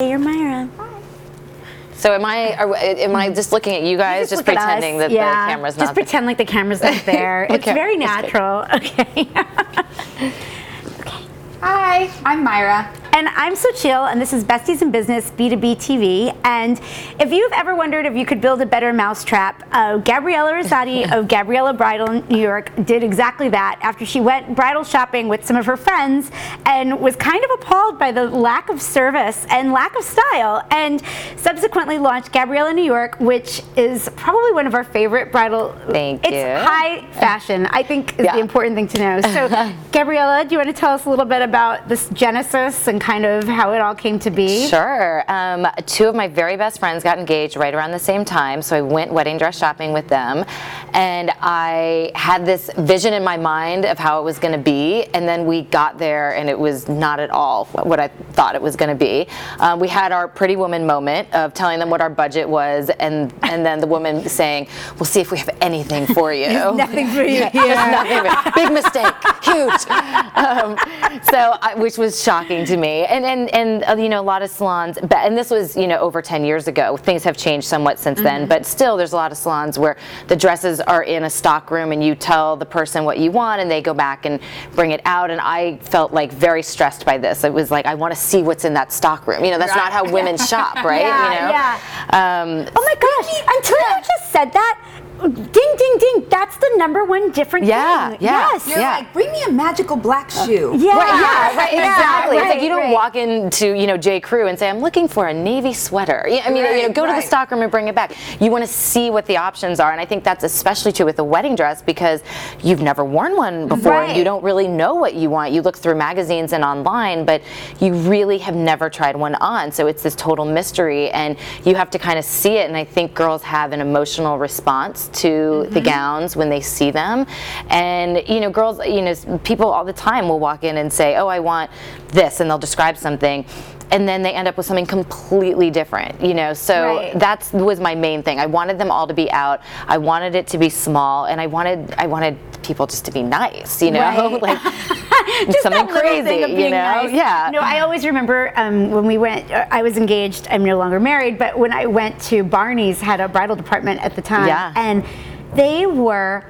Hey, you're Myra. So am I? Are, am I just looking at you guys, just, look at pretending that yeah. the camera's not? There? Just not? pretend like the camera's not there. it's very that's good. natural. Okay. Hi, I'm Myra. And I'm Sochil, and this is Besties in Business B2B TV. And if you've ever wondered if you could build a better mousetrap, uh, Gabriella Risatti of Gabriella Bridal in New York did exactly that after she went bridal shopping with some of her friends and was kind of appalled by the lack of service and lack of style, and subsequently launched Gabriella New York, which is probably one of our favorite bridal. Thank it's you. high fashion, I think, is Yeah. the important thing to know. So, Gabriella, do you want to tell us a little bit about this genesis and kind of how it all came to be? Sure. Um, two of my very best friends got engaged right around the same time, so I went wedding dress shopping with them, and I had this vision in my mind of how it was going to be, and then we got there, and it was not at all what I thought it was going to be. Um, we had our pretty woman moment of telling them what our budget was, and and then the woman saying, "We'll see if we have anything for you." Nothing for you Yeah, here. nothing. Big mistake. Huge. Um, so, I, which was shocking to me. And and and uh, you know, a lot of salons. And this was you know over 10 years ago. Things have changed somewhat since then. But still, there's a lot of salons where the dresses are in a stock room, and you tell the person what you want, and they go back and bring it out. And I felt like very stressed by this. It was like I want to see what's in that stock room. You know, that's not how women shop, right? Yeah, you know. yeah. Um, Oh my gosh, until you just said that, that's the number one different Yeah, thing. yeah. Yes. You're Yeah. like, bring me a magical black shoe. Yeah. Right, yeah, right, Yeah, exactly. it's like you don't right. walk into, you know, J. Crew and say, I'm looking for a navy sweater. Yeah, I mean, you know, Right, go to the right. stockroom and bring it back. You want to see what the options are. And I think that's especially true with a wedding dress because you've never worn one before and you don't really know what you want. You look through magazines and online, but you really have never tried one on. So it's this total mystery and you have to kind of see it. And I think girls have an emotional response to Mm-hmm. the gowns when they see them. And, you know, girls, you know, people all the time will walk in and say, oh, I want this, and they'll describe something. And then they end up with something completely different, you know. So Right. that's was my main thing. I wanted them all to be out. I wanted it to be small, and I wanted I wanted people just to be nice, you know, Right. like something that crazy, you know. nice. Yeah. No, I always remember um, when we went. uh, I was engaged. I'm no longer married, but when I went to Barney's, had a bridal department at the time, Yeah. and they were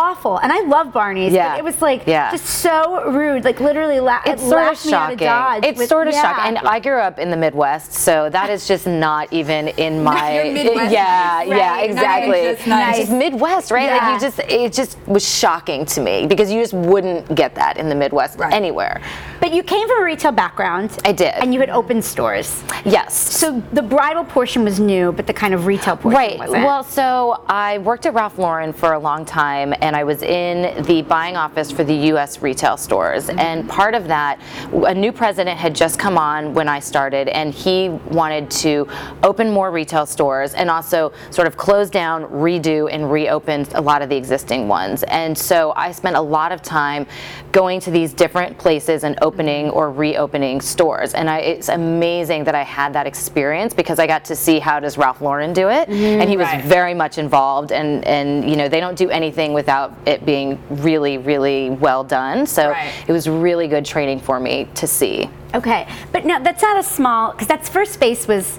awful. And I love Barney's, Yeah. but it was like Yeah. just so rude. Like literally, la- it's it sort of shocking. It's with- sort of yeah. shocking. And I grew up in the Midwest, so that is just not even in my. Midwest yeah, nice. yeah, Right, exactly. nice, nice. Just Midwest, right? Like Yeah. you just, it just was shocking to me because you just wouldn't get that in the Midwest Right. anywhere. But you came from a retail background. I did. And you had opened stores. Yes. So the bridal portion was new, but the kind of retail portion Right. wasn't. Well, so I worked at Ralph Lauren for a long time, and I was in the buying office for the U.S. retail stores. Mm-hmm. And part of that, a new president had just come on when I started, and he wanted to open more retail stores and also sort of close down, redo, and reopen a lot of the existing ones. And so I spent a lot of time going to these different places and opening or reopening stores. And I, it's amazing that I had that experience because I got to see how does Ralph Lauren do it, and he was Right. very much involved. And and you know they don't do anything without it being really really well done. So Right. it was really good training for me to see. Okay, but no, that's not a small because that first base was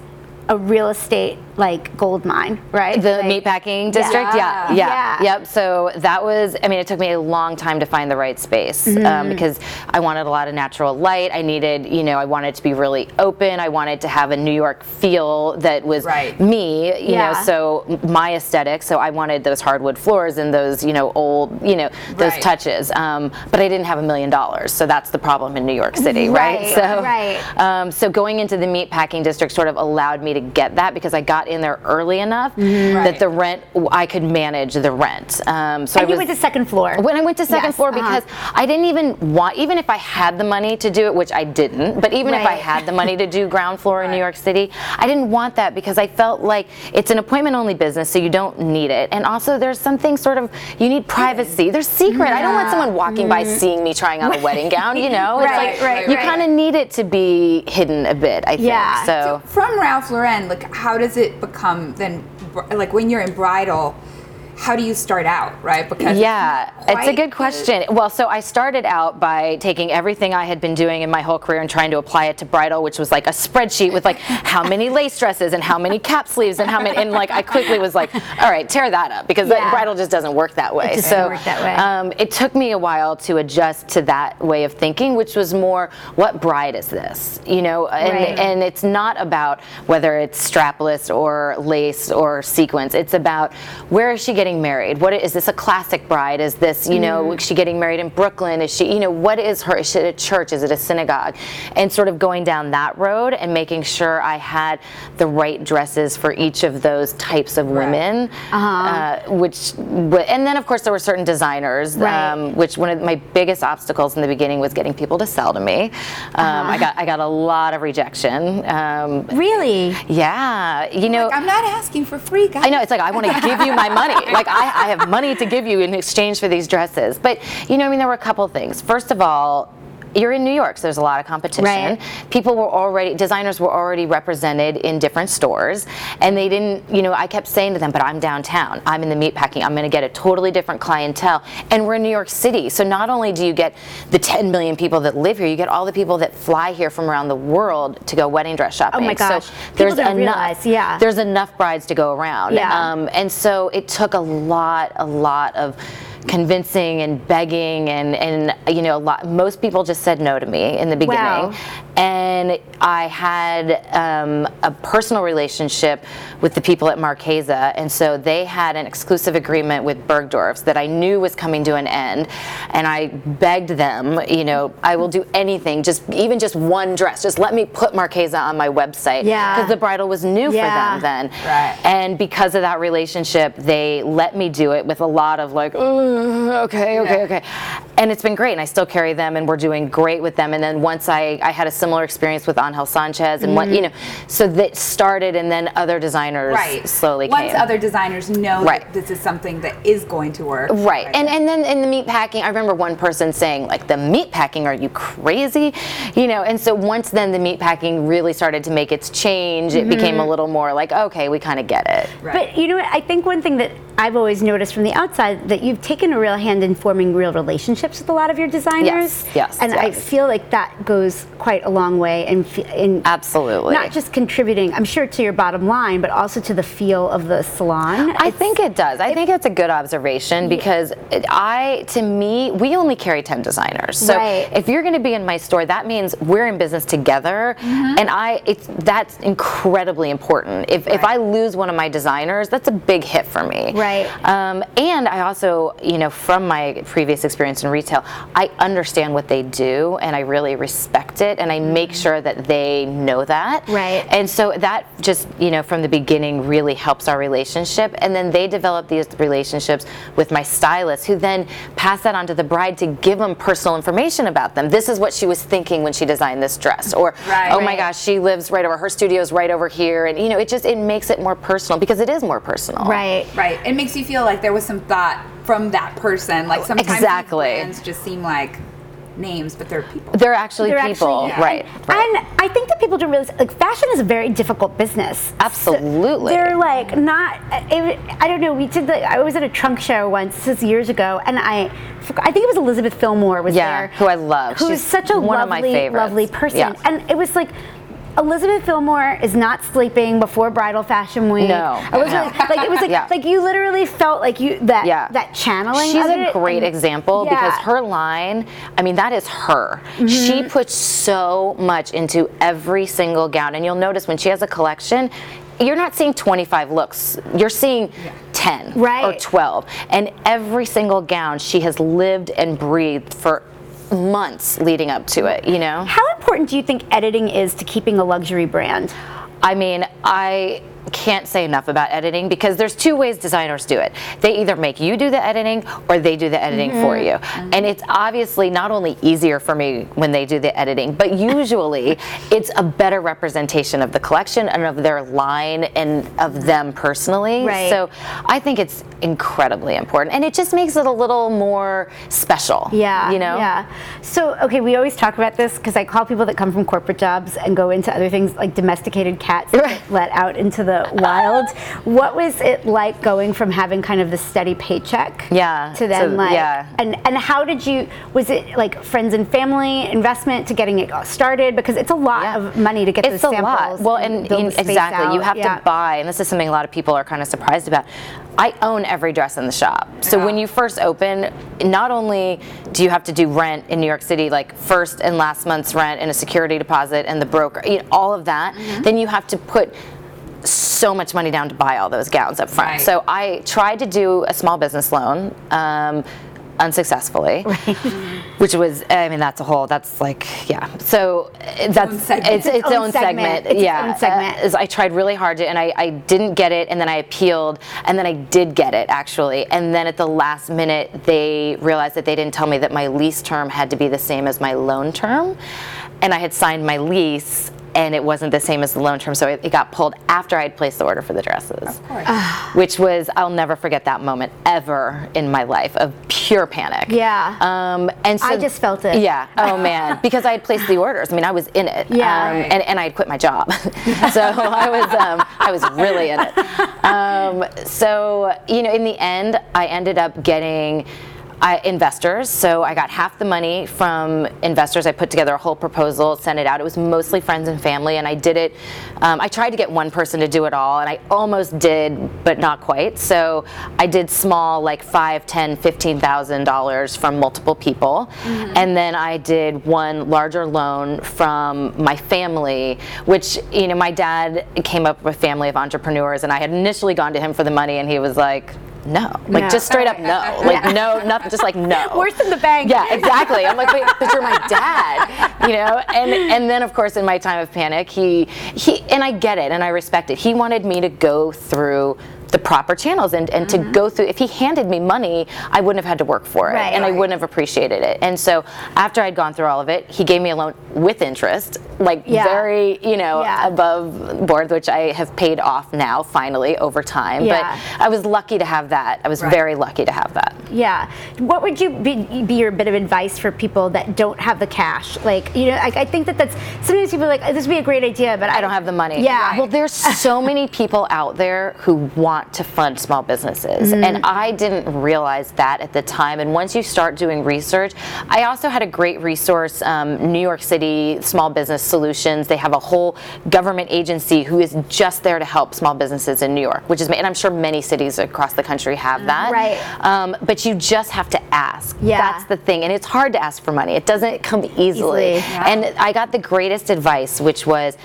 a real estate like gold mine, right? The Like- meatpacking district, yeah. Yeah. yeah, Yeah. yep. So that was, I mean, it took me a long time to find the right space Mm-hmm. um, because I wanted a lot of natural light. I needed, you know, I wanted it to be really open. I wanted to have a New York feel that was Right. me, you Yeah. know, so my aesthetic. So I wanted those hardwood floors and those, you know, old, you know, those Right. touches. Um, but I didn't have a million dollars, so that's the problem in New York City, right? Right, So, right. um, so going into the meatpacking district sort of allowed me to get that because I got in there early enough Mm-hmm. that the rent I could manage the rent. Um, so And I you was, went to second floor. when I went to second Yes, floor uh-huh. because I didn't even want, even if I had the money to do it, which I didn't, but even if I had the money to do ground floor in New York City, I didn't want that because I felt like it's an appointment only business, so you don't need it. And also, there's something sort of, you need privacy. There's secret. I don't want someone walking by seeing me trying on a wedding gown, you know? It's Mm-hmm. Right, like, right, you right. kind of need it to be hidden a bit, I think. Yeah. So, So from Ralph Lauren, like how does it become then? Like when you're in bridal, how do you start out, right? Because Yeah, it's a good question. Well, so I started out by taking everything I had been doing in my whole career and trying to apply it to bridal, which was like a spreadsheet with like how many lace dresses and how many cap sleeves and how many, and like I quickly was like, all right, tear that up because Yeah. bridal just doesn't work that way. just so work that way. Um, it took me a while to adjust to that way of thinking, which was more, what bride is this? You know, and, Right. and it's not about whether it's strapless or lace or sequins. It's about where is she getting married? What is this a classic bride? Is this you know Mm. is she getting married in Brooklyn? Is she you know what is her? Is it a church? Is it a synagogue? And sort of going down that road and making sure I had the right dresses for each of those types of women. uh which and then of course there were certain designers. Right. Um, which one of my biggest obstacles in the beginning was getting people to sell to me. Um, I got I got a lot of rejection. Um, Really? yeah, you know. Like, I'm not asking for free, guys. I know it's like I want to give you my money. Like I, I have money to give you in exchange for these dresses. But you know, I mean, there were a couple things. First of all. You're in New York, so there's a lot of competition. Right. People were already, designers were already represented in different stores, and they didn't, you know, I kept saying to them, but I'm downtown, I'm in the meat packing, I'm gonna get a totally different clientele, and we're in New York City. So not only do you get the 10 million people that live here, you get all the people that fly here from around the world to go wedding dress shopping. Oh my gosh. So there's enough, realize, yeah. there's enough brides to go around. Yeah. Um, and so it took a lot, a lot of convincing and begging and, and you know a lot most people just said no to me in the beginning Wow. and i had um, a personal relationship with the people at Marchesa and so they had an exclusive agreement with bergdorf's that i knew was coming to an end and i begged them you know i will do anything just even just one dress just let me put Marchesa on my website Yeah. because the bridal was new Yeah. for them then Right. and because of that relationship, they let me do it with a lot of like, "Uh, Mm, okay, okay, okay. And it's been great. And I still carry them and we're doing great with them. And then once I, I had a similar experience with Angel Sanchez and what, Mm-hmm. you know, so that started and then other designers right. slowly Once came. other designers know Right. that this is something that is going to work. Right. And and then in the meat packing, I remember one person saying, like, the meat packing, are you crazy? You know, and so once then the meat packing really started to make its change, it became Mm-hmm. a little more like, okay, we kind of get it. Right. But you know what? I think one thing that I've always noticed from the outside that you've taken a real hand in forming real relationships with a lot of your designers. Yes, yes, And I feel like that goes quite a long way in, in Absolutely. not just contributing, I'm sure, to your bottom line, but also to the feel of the salon. I think it does. I think it's a good observation because it- I, to me, we only carry 10 designers. So Right. if you're going to be in my store, that means we're in business together. Mm-hmm. And I, it's, that's incredibly important. If, if I lose one of my designers, that's a big hit for me. Right. Um, and I also, you know, from my previous experience in retail, I understand what they do and I really respect it and I make sure that they know that. Mm-hmm. Right. And so that just, you know, from the beginning really helps our relationship. And then they develop these relationships with my stylist who then pass that on to the bride to give them personal information about them. This is what she was thinking when she designed this dress. Or, Right. oh my gosh, she lives right over, her studio's right over here. And, you know, it just, it makes it more personal because it is more personal. right. Right. It makes you feel like there was some thought from that person. Like sometimes these Exactly. brands just seem like names, but they're people. They're actually They're people. actually- right. right. And I think that people don't realize, like, fashion is a very difficult business. Absolutely. They're like not. It, I don't know. We did the. I was at a trunk show once. This is years ago, and I, I think it was Elizabeth Fillmore was Yeah, there, who I love. Who's She's such a one of lovely, my favorites. lovely person, Yeah. and it was like. Elizabeth Fillmore is not sleeping before Bridal Fashion Week. No, Elizabeth, no. like it was like Yeah. like you literally felt like you that Yeah. that channeling. She's of a great and- example because her line, I mean, that is her. Mm-hmm. She puts so much into every single gown. And you'll notice when she has a collection, you're not seeing 25 looks, you're seeing 10 right. or 12. And every single gown she has lived and breathed for months leading up to it, you know? How important do you think editing is to keeping a luxury brand? I mean, I can't say enough about editing because there's two ways designers do it. They either make you do the editing or they do the editing for mm-hmm. you. Mm-hmm. And it's obviously not only easier for me when they do the editing, but usually it's a better representation of the collection and of their line and of them personally. Right. So I think it's incredibly important and it just makes it a little more special. Yeah. You know? Yeah. So, okay, we always talk about this because I call people that come from corporate jobs and go into other things like domesticated cats Right. let out into the the wild. What was it like going from having kind of the steady paycheck? Yeah, To then to- like, yeah. and and how did you? Was it like friends and family investment to getting it started? Because it's a lot Yeah. of money to get it's a samples. lot. Well, and, the space exactly, you have Yeah. to buy, and this is something a lot of people are kind of surprised about. I own every dress in the shop. So Yeah. when you first open, not only do you have to do rent in New York City, like first and last month's rent and a security deposit and the broker, you know, all of that, Mm-hmm. then you have to put so much money down to buy all those gowns up front. Right. So I tried to do a small business loan. Um, unsuccessfully which was i mean that's a whole that's like yeah so uh, that's segment. it's its, Its own own segment, segment. It's its yeah own segment. uh, is I tried really hard to, and I, I didn't get it, and then I appealed, and then I did get it actually, and then at the last minute they realized that they didn't tell me that my lease term had to be the same as my loan term, and I had signed my lease. And it wasn't the same as the loan term, so it, it got pulled after I had placed the order for the dresses. Of course. Which was, I'll never forget that moment ever in my life of pure panic. Yeah. Um, and so, I just felt it. Yeah. Oh man, because I had placed the orders. I mean, I was in it. Yeah. Um, and, and I had quit my job, so I was um, I was really in it. Um, so you know, in the end, I ended up getting. I, investors, so I got half the money from investors. I put together a whole proposal, sent it out. It was mostly friends and family, and I did it. Um, I tried to get one person to do it all, and I almost did, but not quite. So I did small, like five, ten, fifteen thousand dollars from multiple people, and then I did one larger loan from my family, which you know my dad came up with a family of entrepreneurs, and I had initially gone to him for the money, and he was like. No, like No. just straight up no, like no, nothing, just like no. Worse than the bank. Yeah, exactly. I'm like, wait, but you're my dad, you know. And and then of course in my time of panic, he he and I get it and I respect it. He wanted me to go through the proper channels and, and to mm-hmm. go through if he handed me money i wouldn't have had to work for it Right. and i wouldn't have appreciated it and so after i'd gone through all of it he gave me a loan with interest like Yeah. very you know Yeah. above board which i have paid off now finally over time Yeah. but i was lucky to have that i was Right. very lucky to have that Yeah. What would you be, be your bit of advice for people that don't have the cash? Like, you know, like I think that that's sometimes people are like, oh, this would be a great idea, but I don't have the money. Yeah. Well, there's so many people out there who want to fund small businesses. Mm-hmm. And I didn't realize that at the time. And once you start doing research, I also had a great resource um, New York City Small Business Solutions. They have a whole government agency who is just there to help small businesses in New York, which is, and I'm sure many cities across the country have that. Right. Um, but you just have to ask. Yeah. That's the thing. And it's hard to ask for money, it doesn't come easily. Easily. Yeah. And I got the greatest advice, which was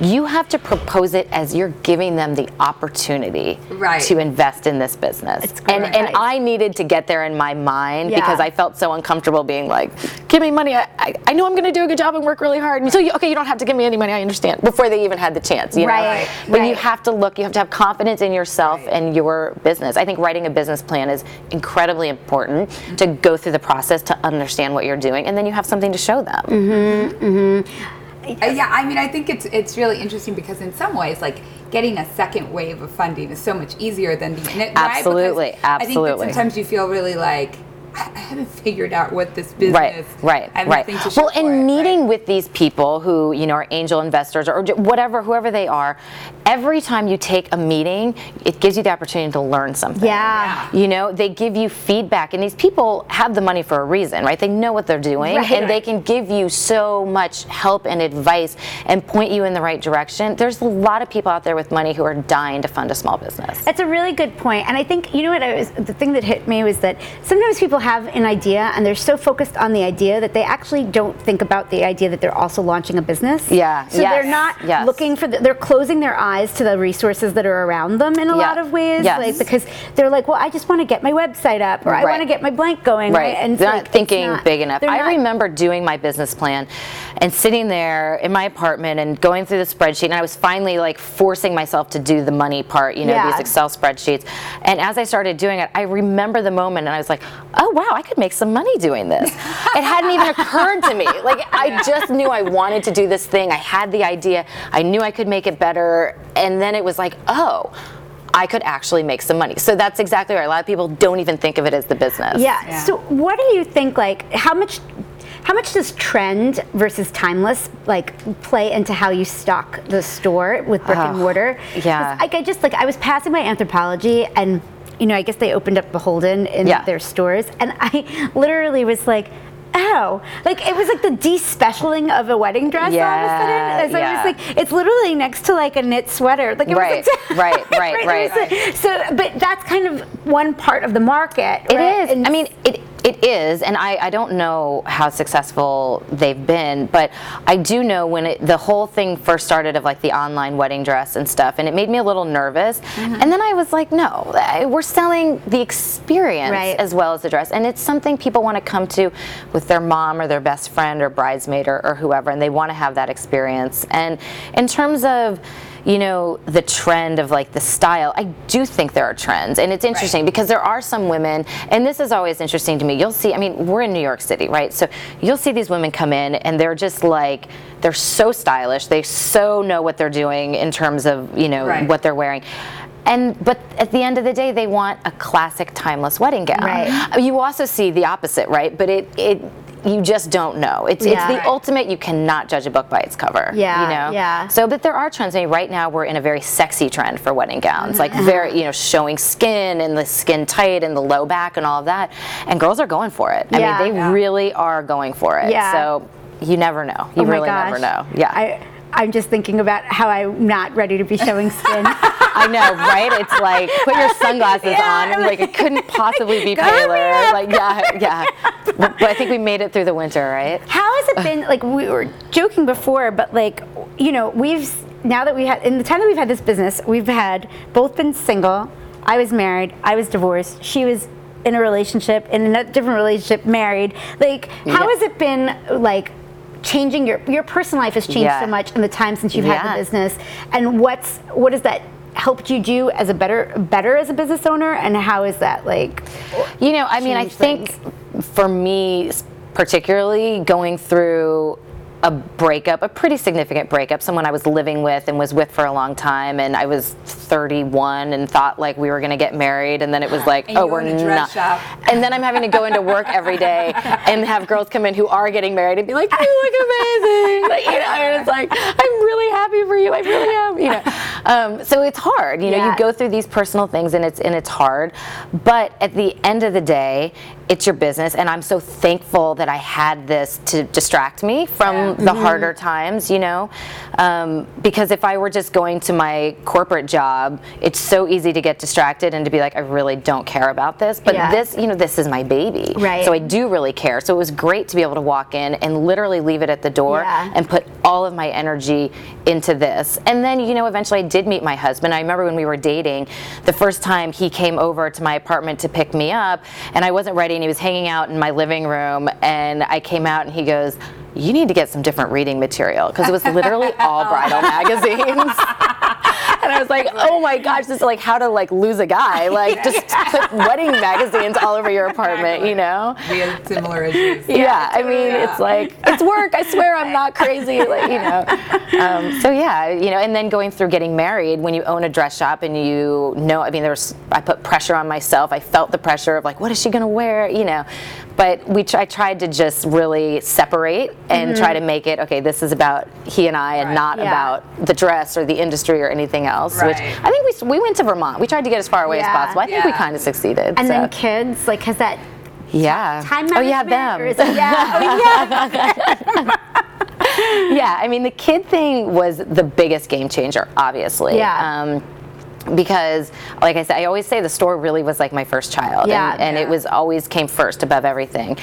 you have to propose it as you're giving them the opportunity Right. to invest in this business. It's great and and. I needed to get there in my mind Yeah. because I felt so uncomfortable being like, give me money. I, I, I know I'm going to do a good job and work really hard. And so, you, okay, you don't have to give me any money. I understand. Before they even had the chance, you know? Right, But you have to look, you have to have confidence in yourself Right. and your business. I think writing a business plan is incredibly important to go through the process to understand what you're doing. And then you have something to show them. Uh, yeah, I mean, I think it's it's really interesting because in some ways, like getting a second wave of funding is so much easier than the right? Absolutely, Because I think that sometimes you feel really like I I haven't figured out what this business. Right, right, I right. to Well, for and it, meeting right? with these people who you know are angel investors or whatever, whoever they are, every time you take a meeting, it gives you the opportunity to learn something. Yeah. You know, they give you feedback, and these people have the money for a reason, right? They know what they're doing, Right. and they can give you so much help and advice and point you in the right direction. There's a lot of people out there with money who are dying to fund a small business. That's a really good point. And I think, you know what, I was, the thing that hit me was that sometimes people have an idea and they're so focused on the idea that they actually don't think about the idea that they're also launching a business. Yeah, So yes, they're not yes. looking for, the, they're closing their eyes to the resources that are around them in a Yeah, lot of ways. yes. Like, because they're like, well, I just want to get my website up or I want to get my blank going. Right. right? And they're like, not thinking not- big enough. I not- remember doing my business plan and sitting there in my apartment and going through the spreadsheet. And I was finally like forcing myself to do the money part, you know, Yeah. these Excel spreadsheets. And as I started doing it, I remember the moment and I was like, oh, Oh, wow, I could make some money doing this. it hadn't even occurred to me. Like, I just knew I wanted to do this thing. I had the idea, I knew I could make it better. And then it was like, oh, I could actually make some money. So that's exactly right. A lot of people don't even think of it as the business. Yeah. Yeah. So what do you think? Like, how much? how much does trend versus timeless like play into how you stock the store with brick and mortar? yeah. Like I just like I was passing my Anthropologie and you know I guess they opened up BHLDN in Yeah. their stores and I literally was like. Oh, like it was like the de-specialing of a wedding dress all of a Yeah, sudden. So yeah. was like it's literally next to like a knit sweater. Like it Right, was like, right, right, was like- so, but that's kind of one part of the market. It right? is. And I mean, it it is, and I, I don't know how successful they've been, but I do know when it, the whole thing first started of like the online wedding dress and stuff, and it made me a little nervous. Mm-hmm. And then I was like, no, we're selling the experience Right. as well as the dress, and it's something people want to come to with their mom or their best friend or bridesmaid or, or whoever, and they want to have that experience. And in terms of you know the trend of like the style. I do think there are trends and it's interesting because there are some women and this is always interesting to me. You'll see i mean we're in new york city right? So you'll see these women come in and they're just like they're so stylish. They so know what they're doing in terms of you know Right. what they're wearing. And but at the end of the day they want a classic timeless wedding gown. Right. you also see the opposite right? But it it you just don't know it's Yeah. it's the ultimate you cannot judge a book by its cover Yeah, you know yeah. so, but there are trends. I mean, right now we're in a very sexy trend for wedding gowns, like Mm-hmm. very, you know, showing skin and the skin tight and the low back and all of that. And girls are going for it. I Yeah. mean, they Yeah. really are going for it. Yeah. So you never know. You oh really gosh. never know. Yeah. I, I'm just thinking about how I'm not ready to be showing skin. I know, right? It's like put your sunglasses Yeah, on, and I'm like it couldn't possibly be paler. Like yeah, yeah. But, but I think we made it through the winter, right? How has it been? Like we were joking before, but like you know, we've now that we had in the time that we've had this business, we've had both been single. I was married. I was divorced. She was in a relationship, in a different relationship, married. Like, how Yeah. has it been? Like. Changing your your personal life has changed Yeah. so much in the time since you've had the business, and what's what has that helped you do as a better better as a business owner, and how is that like? You know, I mean, I think for me particularly going through a breakup, a pretty significant breakup, someone I was living with and was with for a long time, and I was 31 and thought like we were going to get married, and then it was like, And oh, we're not. shop. And then I'm having to go into work every day and have girls come in who are getting married and be like, you look amazing, like, you know, and it's like, I'm really happy for you, I really am, you know. Um, so it's hard, you know, Yeah. you go through these personal things and it's and it's hard, but at the end of the day, it's your business, and I'm so thankful that I had this to distract me from Yeah. the harder times, you know, um, because if I were just going to my corporate job, it's so easy to get distracted and to be like, I really don't care about this, but Yeah. this, you know, this is my baby, Right. So I do really care. So it was great to be able to walk in and literally leave it at the door Yeah. and put all of my energy into this. And then, you know, eventually I did meet my husband. I remember when we were dating, the first time he came over to my apartment to pick me up, and I wasn't ready, and he was hanging out in my living room, and I came out and he goes, you need to get some different reading material because it was literally all bridal magazines. And I was like, "Oh my gosh, this is like how to like lose a guy. Like just put wedding magazines all over your apartment, you know?" We had similar issues. yeah, I mean, Yeah. it's like it's work. I swear, I'm not crazy. Like you know. Um, so yeah, you know, and then going through getting married when you own a dress shop and you know, I mean, there's I put pressure on myself. I felt the pressure of like, what is she gonna wear? You know. But we try, I tried to just really separate and try to make it okay. This is about he and I, and Right. not Yeah. about the dress or the industry or anything else. Which Right. I think we we went to Vermont. We tried to get as far away Yeah. as possible. I think we kind of succeeded. And so. then kids, like, has that yeah. time oh yeah, management, them. or is it- yeah, oh, yeah. yeah, I mean, the kid thing was the biggest game changer, obviously. Yeah. Um, because, like I said, I always say the store really was like my first child, Yeah. and, and it was always came first above everything.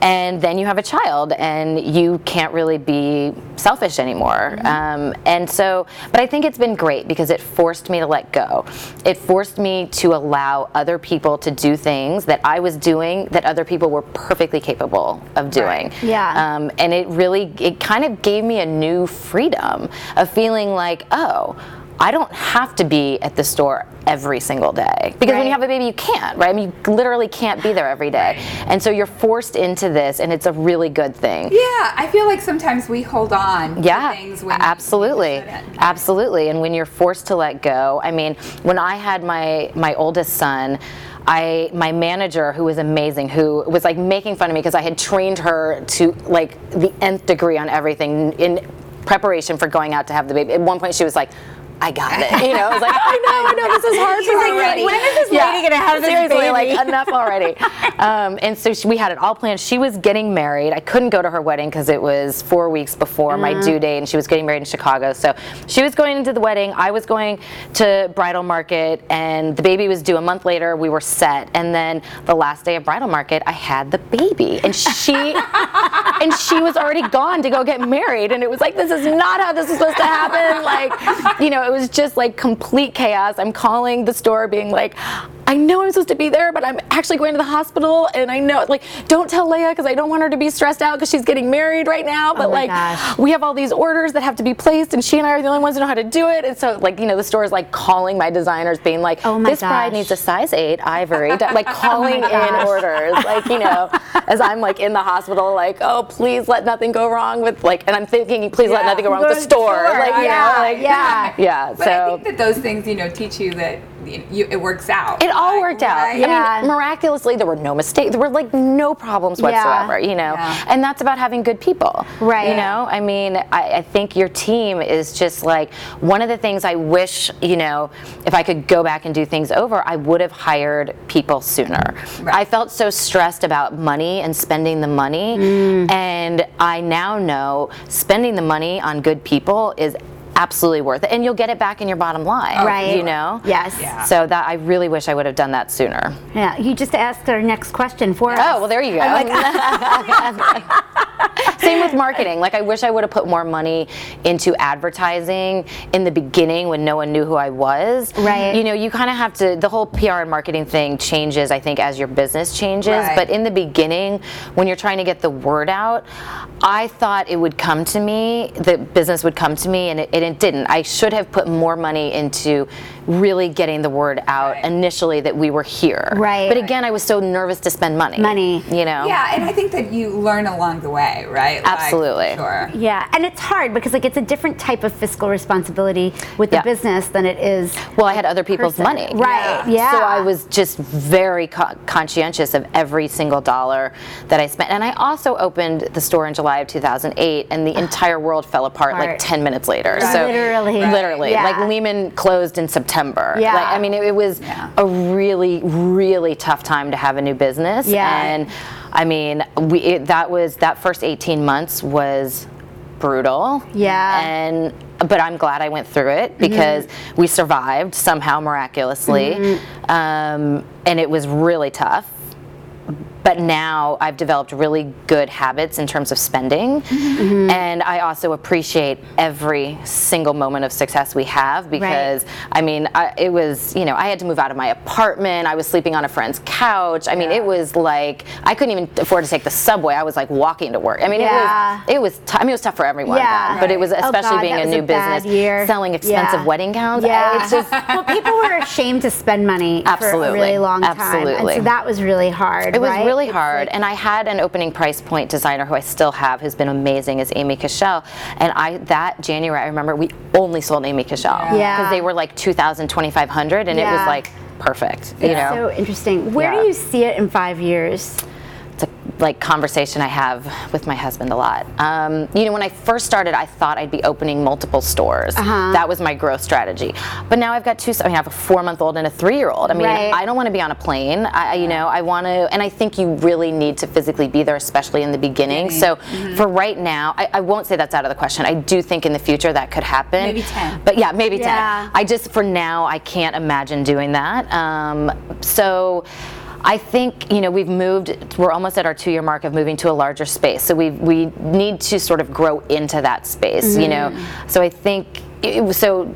And then you have a child, and you can't really be selfish anymore. Mm-hmm. Um, and so, but I think it's been great because it forced me to let go. It forced me to allow other people to do things that I was doing that other people were perfectly capable of doing. Right. Yeah. Um, and it really, it kind of gave me a new freedom of feeling like, oh, I don't have to be at the store every single day because when you have a baby, you can't, right? I mean, you literally can't be there every day, and so you're forced into this, and it's a really good thing. Yeah, I feel like sometimes we hold on Yeah, to things when absolutely, absolutely. And when you're forced to let go, I mean, when I had my my oldest son, I my manager who was amazing, who was like making fun of me because I had trained her to like the nth degree on everything in preparation for going out to have the baby. At one point, she was like. I got it. You know, I was like, I know, I know, this is hard She's for like. When is this lady gonna have this Seriously, baby?" like enough already. Um, and so she, we had it all planned. She was getting married. I couldn't go to her wedding because it was four weeks before my Mm. due date, and she was getting married in Chicago. So she was going into the wedding. I was going to bridal market, and the baby was due a month later. We were set, and then the last day of bridal market, I had the baby, and she and she was already gone to go get married, and it was like this is not how this is supposed to happen. Like, you know, it was just like complete chaos. I'm calling the store, being like. I know I'm supposed to be there, but I'm actually going to the hospital, and I know, like, don't tell Leia because I don't want her to be stressed out because she's getting married right now. But Oh like, gosh. we have all these orders that have to be placed, and she and I are the only ones who know how to do it. And so, like, you know, the store is like calling my designers, being like, Oh my "This bride gosh. Oh needs a size eight ivory," like calling oh in orders, like you know, as I'm like in the hospital, like, "Oh, please let nothing go wrong with like," and I'm thinking, "Please let nothing go wrong Go with the to the store," store, like you yeah, know, like yeah. yeah. But so I think that those things, you know, teach you that you, it works out. it all Like, worked out. right? Yeah. I mean, miraculously, there were no mistakes. There were like no problems whatsoever, you know. Yeah. And that's about having good people, Right. You know, I mean, I, I think your team is just like one of the things I wish, you know, if I could go back and do things over, I would have hired people sooner. Right. I felt so stressed about money and spending the money, mm. and I now know spending the money on good people is. Absolutely worth it, and you'll get it back in your bottom line. Oh, right. You know. Yes. Yeah. So that I really wish I would have done that sooner. Yeah, you just asked our next question for us. Oh, well, there you go. Same with marketing. Like, I wish I would have put more money into advertising in the beginning when no one knew who I was. Right. You know, you kind of have to, the whole PR and marketing thing changes, I think, as your business changes. Right. But in the beginning, when you're trying to get the word out, I thought it would come to me, the business would come to me, and it, didn't. I should have put more money into really getting the word out Right. initially that we were here. Right. But again, I was so nervous to spend money. Money. You know? Yeah, and I think that you learn along the way, right? Like, Absolutely. sure. Yeah, and it's hard because like it's a different type of fiscal responsibility with the Yeah. business than it is. Well, I had other people's person. money. Right. Yeah. So I was just very co- conscientious of every single dollar that I spent. And I also opened the store in July of 2008, and the ah. entire world fell apart like 10 minutes later. Right. So Literally. literally, Yeah. like Lehman closed in September. Yeah. Like, I mean, it, it was Yeah. a really, really tough time to have a new business. Yeah. And I mean, we it, that was that first 18 months was brutal. Yeah. And but I'm glad I went through it because we survived somehow miraculously, um, and it was really tough. But now I've developed really good habits in terms of spending, mm-hmm. and I also appreciate every single moment of success we have because I mean, I, it was you know I had to move out of my apartment. I was sleeping on a friend's couch. I mean, Yeah. it was like I couldn't even afford to take the subway. I was like walking to work. I mean, Yeah. it was it was t- I mean, it was tough for everyone. Yeah. then, but it was Oh, especially God, being a new a business, year. selling expensive Yeah. wedding gowns. Yeah. It's just well, people were ashamed to spend money for a really long time. And Absolutely. so that was really hard. It was right? really It's hard, like- and I had an opening price point designer who I still have, who's been amazing, is Amy Kuschel. And I that January, I remember we only sold Amy Kuschel because Yeah. they were like 2,000, 2,500, and it was like perfect. You it's know, so interesting. Where Yeah. do you see it in five years? Like conversation I have with my husband a lot. Um, you know, when I first started, I thought I'd be opening multiple stores. Uh-huh. That was my growth strategy. But now I've got two. I, mean, I have a four-month-old and a three-year-old. I mean, Right. I don't want to be on a plane. I, you know, I want to, and I think you really need to physically be there, especially in the beginning. So Mm-hmm. for right now, I, I won't say that's out of the question. I do think in the future that could happen. Maybe 10. But yeah, maybe Yeah. 10. I just, for now, I can't imagine doing that. Um, so I think, you know, we've moved, we're almost at our two year mark of moving to a larger space. So we, we need to sort of grow into that space, you know. Mm-hmm. So I think, it, so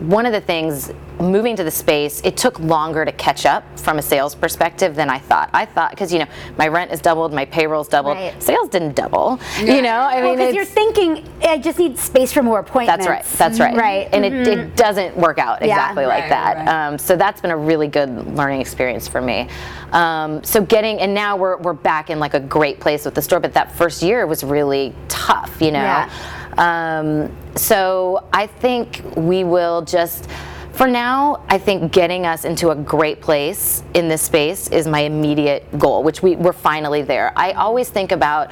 one of the things, moving to the space, it took longer to catch up from a sales perspective than I thought. I thought, because, you know, my rent is doubled, my payroll's doubled. Right. Sales didn't double, you know. I Well, mean, because you're thinking, I just need space for more appointments. that's right. That's right. Right. Mm-hmm. And it, it doesn't work out Yeah. exactly like Right, that. right. Um, so that's been a really good learning experience for me. Um, so getting and now we're we're back in like a great place with the store, but that first year was really tough, you know. Yeah. Um, so I think we will just For now, I think getting us into a great place in this space is my immediate goal, which we, we're finally there. I always think about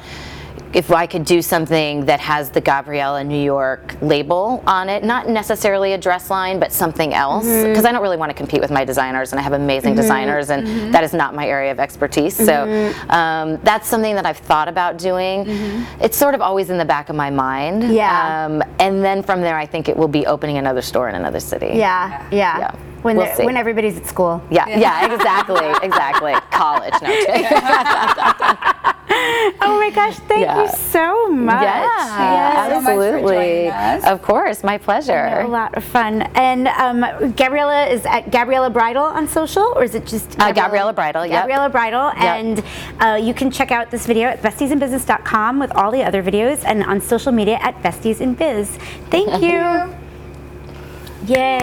if I could do something that has the Gabriella New York label on it, not necessarily a dress line, but something else, mm-hmm. because I don't really want to compete with my designers, and I have amazing mm-hmm. designers, and mm-hmm. that is not my area of expertise. So um, that's something that I've thought about doing. It's sort of always in the back of my mind. Yeah. Um, and then from there, I think it will be opening another store in another city. Yeah, yeah. Yeah. When, We'll see. when everybody's at school. Yeah, yeah, exactly, exactly. College, no. Kidding. Oh my gosh, thank Yeah. you so much. Yes, so much for absolutely. joining us. Of course, my pleasure. A lot of fun. And um, Gabriella is at Gabriella Bridal on social, or is it just Uh, Gabriella Bridal, yep. Gabriella Bridal, and uh, you can check out this video at bestiesinbusiness.com with all the other videos, and on social media at Besties in Biz. Thank you. Yay.